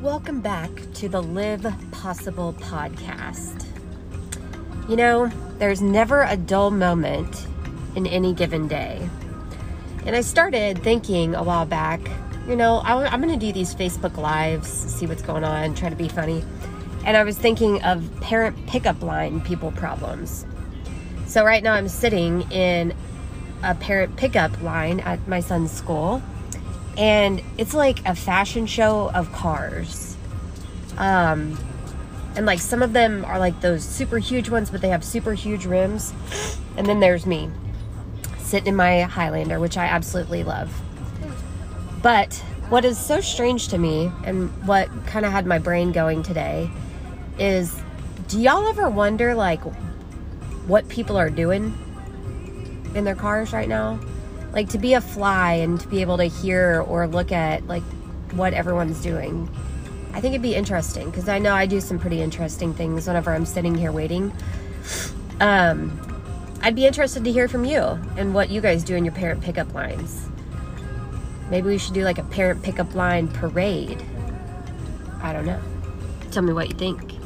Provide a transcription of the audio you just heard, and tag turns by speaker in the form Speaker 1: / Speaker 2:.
Speaker 1: welcome back to the Live Possible podcast. You know, there's never a dull moment in any given day. And I started thinking a while back, you know, I, am going to do these Facebook Lives, see what's going on, try to be funny. And I was thinking of parent pickup line people problems. So right now I'm sitting in a parent pickup line at my son's school and it's like a fashion show of cars. Um, and like some of them are like those super huge ones, but they have super huge rims. And then there's me sitting in my Highlander, which I absolutely love. But what is so strange to me and what kind of had my brain going today is do y'all ever wonder like what people are doing in their cars right now? Like to be a fly and to be able to hear or look at like what everyone's doing i think it'd be interesting because i know i do some pretty interesting things whenever i'm sitting here waiting. Um i'd be interested to hear from you and what you guys do in your parent pickup lines. Maybe we should do like a parent pickup line parade. I don't know. Tell me what you think